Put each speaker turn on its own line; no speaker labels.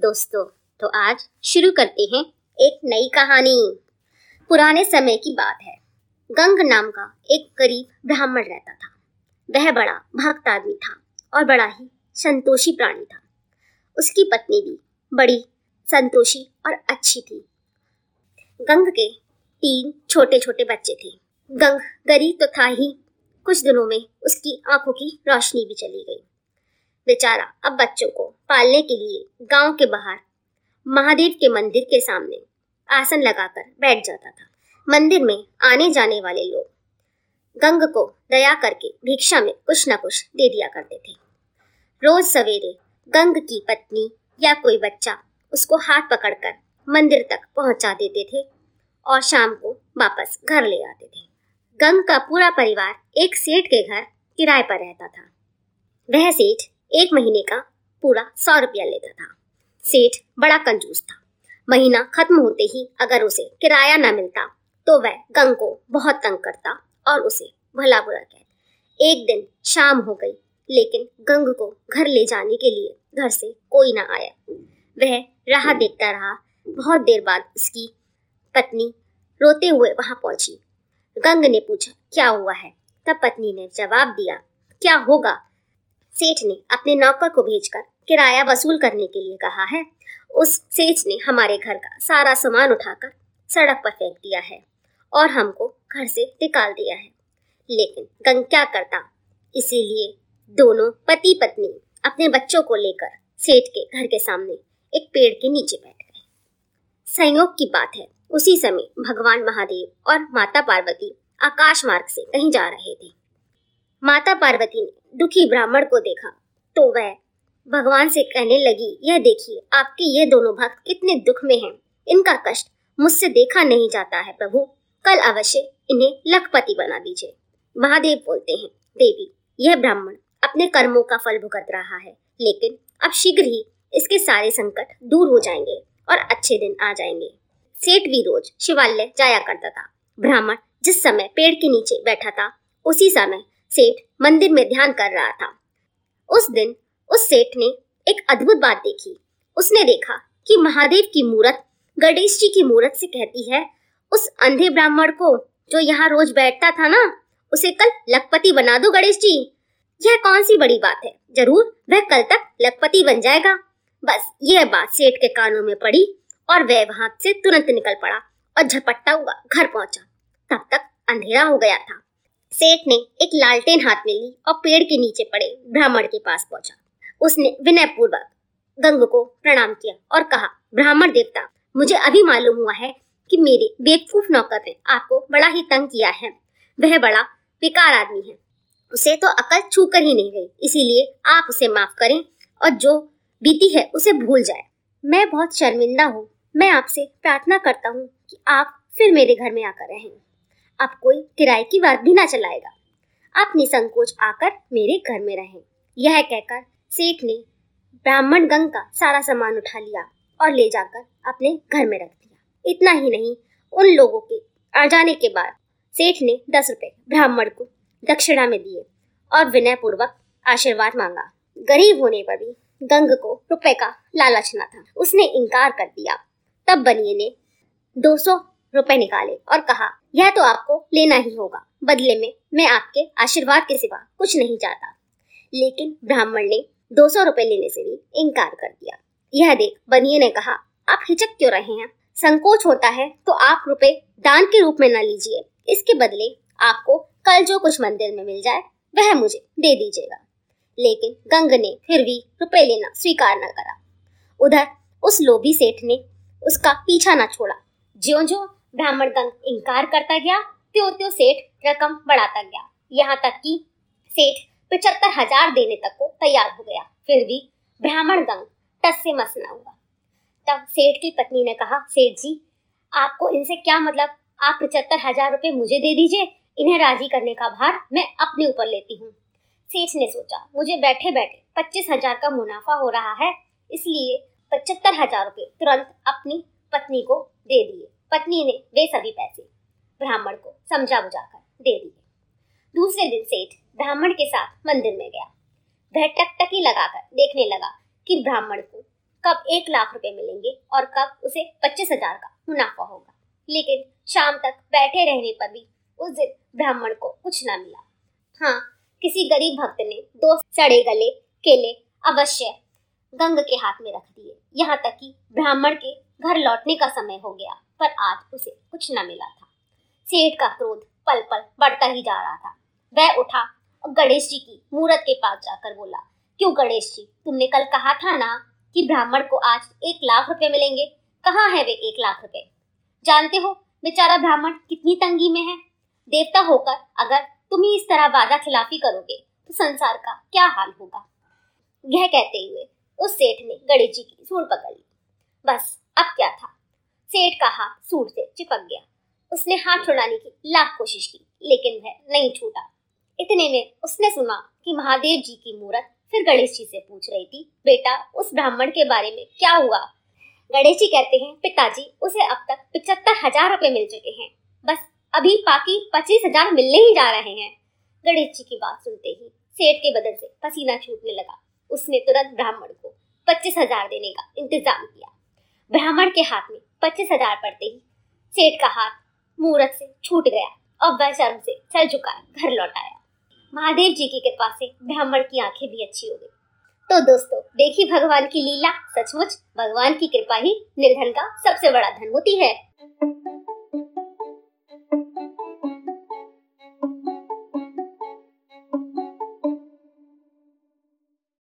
दोस्तों तो आज शुरू करते हैं एक नई कहानी। पुराने समय की बात है। गंग नाम का एक गरीब ब्राह्मण रहता था। वह बड़ा भक्त आदमी था और बड़ा ही संतोषी प्राणी था। उसकी पत्नी भी बड़ी संतोषी और अच्छी थी। गंग के तीन छोटे छोटे बच्चे थे। गंग गरीब तो था ही। कुछ दिनों में उसकी आँखों की रोशनी भी चली गई। बेचारा अब बच्चों को पालने के लिए गाँव के बाहर, महादेव के मंदिर के सामने आसन लगाकर बैठ जाता था। मंदिर में आने जाने वाले लोग गंग को दया करके भिक्षा में कुछ न कुछ दे दिया करते थे। रोज सवेरे गंग की पत्नी या कोई बच्चा उसको हाथ पकड़कर मंदिर तक पहुँचा देते थे और शाम को वापस घर ले आते थे। गंग का पूरा परिवार एक सेठ के घर किराए पर रहता था। वह सेठ एक महीने का पूरा सौ रुपया लेता था। सेठ बड़ा कंजूस था। महीना खत्म होते ही अगर उसे किराया न मिलता तो वह गंग को बहुत तंग करता और उसे भला बुरा कहता। एक दिन शाम हो गई, लेकिन गंग को घर ले जाने के लिए घर से कोई ना आया। वह राह देखता रहा। बहुत देर बाद उसकी पत्नी रोते हुए वहाँ पहुँची। गंग ने पूछा, क्या हुआ है? तब पत्नी ने जवाब दिया, क्या होगा? सेठ ने अपने नौकर को भेजकर किराया वसूल करने के लिए कहा है। उस सेठ ने हमारे घर का सारा सामान उठाकर सड़क पर फेंक दिया है और हमको घर से निकाल दिया है। लेकिन गंग क्या करता, इसीलिए दोनों पति पत्नी अपने बच्चों को लेकर सेठ के घर के सामने एक पेड़ के नीचे बैठ गए। संयोग की बात है, उसी समय भगवान महादेव और माता पार्वती आकाश मार्ग से कहीं जा रहे थे। माता पार्वती ने दुखी ब्राह्मण को देखा तो वह भगवान से कहने लगी, यह देखिए, आपके ये दोनों भक्त कितने दुख में हैं। इनका कष्ट मुझसे देखा नहीं जाता है, प्रभु। कल अवश्य इन्हें लखपति बना दीजिए। महादेव बोलते हैं, देवी, यह ब्राह्मण अपने कर्मों का फल भुगत रहा है, लेकिन अब शीघ्र ही इसके सारे संकट दूर हो जाएँगे और अच्छे दिन आ जाएँगे। सेठ भी रोज शिवालय जाया करता था। ब्राह्मण जिस समय पेड़ के नीचे बैठा था, उसी समय सेठ मंदिर में ध्यान कर रहा था। उस दिन उस सेठ ने एक अद्भुत बात देखी। उसने देखा कि महादेव की मूर्त, गणेश जी की मूर्त से कहती है, उस अंधे ब्राह्मण को जो यहाँ रोज बैठता था ना, उसे कल लखपति बना दो गणेश जी। यह कौन सी बड़ी बात है? ज़रूर वह कल तक लखपति बन जाएगा। बस यह बात सेठ के कानों में पड़ी और वह वहाँ से तुरंत निकल पड़ा और झपट्टा हुआ घर पहुँचा। तब तक अंधेरा हो गया था। सेठ ने एक लालटेन हाथ में ली और पेड़ के नीचे पड़े ब्राह्मण के पास पहुँचा। उसने विनय पूर्वक गंग को प्रणाम किया और कहा, ब्राह्मण देवता, मुझे अभी मालूम हुआ है कि मेरे बेवकूफ़ नौकर ने आपको बड़ा ही तंग किया है। वह बड़ा बेकार आदमी है। उसे तो अकल छू कर ही नहीं गई इसीलिए आप उसे माफ़ करें और जो बीती है उसे भूल जाए। मैं बहुत शर्मिंदा हूँ। मैं आपसे प्रार्थना करता हूँ कि आप फिर मेरे घर में आकर रहें। अब कोई किराए की बात भी ना चलाएगा। आप निसंकोच आकर मेरे घर में रहें। यह कहकर सेठ ने ब्राह्मण गंग का सारा सामान उठा लिया और ले जाकर अपने घर में रख दिया। इतना ही नहीं, उन लोगों के आ जाने के बाद सेठ ने दस रुपए ब्राह्मण को दक्षिणा में दिए और विनय पूर्वक आशीर्वाद मांगा। गरीब होने पर भी गंग को रुपए का लालच न था। उसने इनकार कर दिया। तब बनिए ने दो सौ रुपए निकाले और कहा, यह तो आपको लेना ही होगा। बदले में मैं आपके आशीर्वाद के सिवा कुछ नहीं चाहता। लेकिन ब्राह्मण ने दो सौ रुपए लेने से भी इनकार कर दिया। यह देख बनिए ने कहा, आप हिचक क्यों रहे हैं? संकोच होता है तो आप रुपए दान के रूप में न लीजिए। इसके बदले आपको कल जो कुछ मंदिर में मिल जाए, वह मुझे दे दीजिएगा। लेकिन गंग ने फिर भी रुपए लेना स्वीकार न करा। उधर उस लोभी सेठ ने उसका पीछा न छोड़ा। ज्यो ज्यो ब्राह्मण गंग इनकार करता गया त्यो त्यो सेठ रकम बढ़ाता गया। यहाँ तक कि सेठ पिछहत्तर हज़ार देने तक को तैयार हो गया। फिर भी ब्राह्मण गंग टस से मस न हुआ। तब सेठ की पत्नी ने कहा, सेठ जी, आपको इनसे क्या मतलब? आप पचहत्तर हज़ार रुपये मुझे दे दीजिए, इन्हें राज़ी करने का भार मैं अपने ऊपर लेती हूँ। सेठ ने सोचा, मुझे बैठे बैठे पच्चीस हज़ार का मुनाफा हो रहा है, इसलिए पचहत्तर हज़ार रुपये तुरंत अपनी पत्नी को दे दिए। पत्नी ने वे सभी पैसे। ब्राह्मण को समझा बुझाकर दे दिए। दूसरे दिन सेठ ब्राह्मण के साथ मंदिर में गया। वह टकटकी लगाकर देखने लगा कि ब्राह्मण को कब एक लाख रुपए मिलेंगे और कब उसे पच्चीस हज़ार का मुनाफा होगा। लेकिन शाम तक बैठे रहने पर भी उस दिन ब्राह्मण को कुछ ना मिला। हाँ किसी गरीब भक्त ने दो सड़े गले, केले अवश्य गंग के हाथ में रख दिए। यहाँ तक कि ब्राह्मण के घर लौटने का समय हो गया। पर आज उसे कुछ न मिला था। सेठ का क्रोध पल पल बढ़ता ही जा रहा था। वह उठा और गणेश जी की मूर्त के पास जाकर बोला, क्यों गणेश जी, तुमने कल कहा था ना कि ब्राह्मण को आज एक लाख रुपए मिलेंगे? कहाँ है वे एक लाख रुपए जानते हो बेचारा ब्राह्मण कितनी तंगी में है? देवता होकर अगर तुम ही इस तरह वादा खिलाफी करोगे तो संसार का क्या हाल होगा? यह कहते हुए उस सेठ ने गणेश जी की सूढ़ पकड़ ली। बस अब क्या था? सेठ का हाथ सूट से चिपक गया। उसने हाथ छुड़ाने की लाख कोशिश की, लेकिन वह नहीं छूटा। इतने में उसने सुना कि महादेव जी की मूर्त फिर गणेश जी से पूछ रही थी, बेटा, उस ब्राह्मण के बारे में क्या हुआ? गणेश जी कहते हैं, पिताजी, उसे अब तक पिछहत्तर हज़ार रुपए मिल चुके हैं। बस अभी बाकी पच्चीस हज़ार मिलने ही जा रहे हैं। गणेश जी की बात सुनते ही सेठ के बदन से पसीना छूटने लगा। उसने तुरंत ब्राह्मण को पच्चीस हज़ार देने का इंतज़ाम किया। ब्राह्मण के हाथ में पच्चीस हज़ार पड़ते ही। सेठ का हाथ मूरत से छूट गया। और वह शर्म से सर झुका, घर लौट आया। महादेव जी की कृपा से ब्राह्मण की आँखें भी अच्छी हो गई। तो दोस्तों, देखी भगवान की लीला? सचमुच, भगवान की कृपा ही निर्धन का सबसे बड़ा धन होती है।